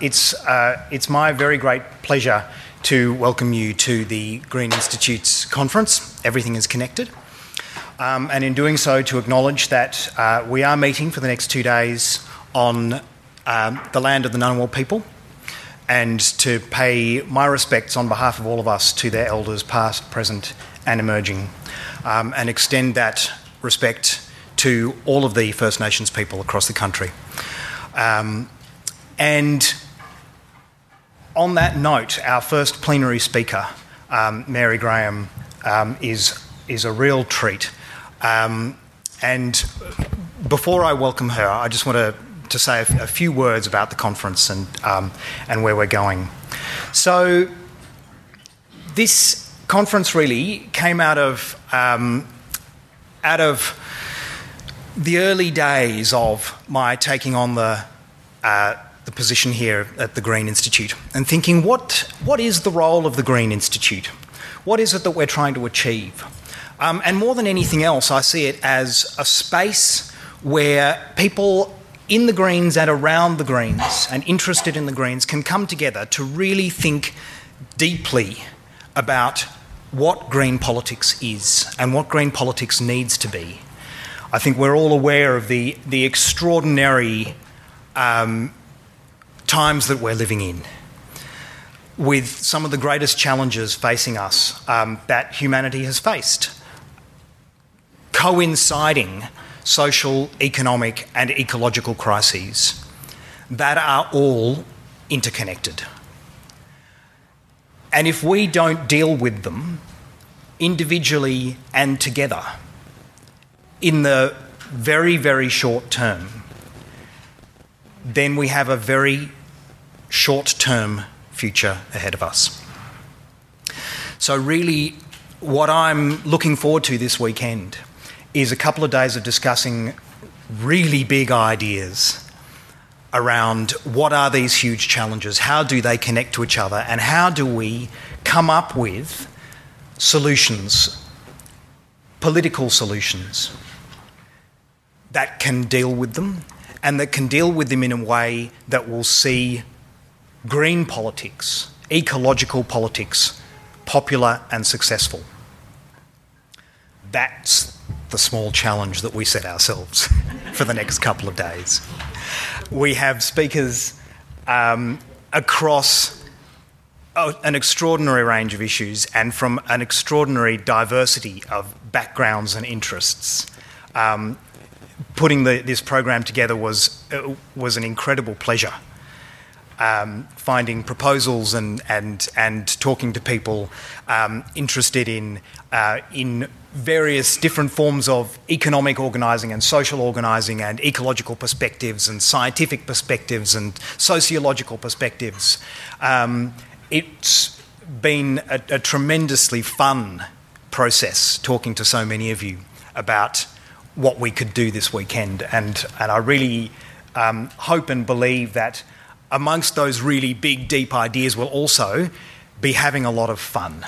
it's, uh, it's my very great pleasure to welcome you to the Green Institute's conference, Everything is Connected. Um, and in doing so, to acknowledge that uh, we are meeting for the next two days on um, the land of the Ngunnawal people and to pay my respects on behalf of all of us to their elders, past, present, and emerging, um, and extend that respect to all of the First Nations people across the country. Um, and on that note, our first plenary speaker, um, Mary Graham, um, is, is a real treat. Um, and before I welcome her, I just want to to say a, a few words about the conference and, um, and where we're going. So, this conference really came out of, um, out of the early days of my taking on the, uh, the position here at the Green Institute and thinking what, what is the role of the Green Institute? What is it that we're trying to achieve? Um, and more than anything else, I see it as a space where people in the Greens and around the Greens and interested in the Greens can come together to really think deeply about what green politics is and what green politics needs to be. I think we're all aware of the, the extraordinary um, times that we're living in, with some of the greatest challenges facing us um, that humanity has faced, coinciding social, economic, and ecological crises that are all interconnected. And if we don't deal with them individually and together in the very, very short term, then we have a very short term future ahead of us. So, really, what I'm looking forward to this weekend is a couple of days of discussing really big ideas around what are these huge challenges, how do they connect to each other, and how do we come up with solutions, political solutions, that can deal with them and that can deal with them in a way that will see green politics, ecological politics, popular and successful. That's the small challenge that we set ourselves for the next couple of days. We have speakers um, across an extraordinary range of issues and from an extraordinary diversity of backgrounds and interests. Um, putting the, this program together was, uh, was an incredible pleasure. Um, finding proposals and, and, and talking to people um, interested in, uh, in various different forms of economic organising and social organising and ecological perspectives and scientific perspectives and sociological perspectives. Um, it's been a, a, tremendously fun process talking to so many of you about what we could do this weekend, and, and I really um, hope and believe that amongst those really big, deep ideas, we'll also be having a lot of fun.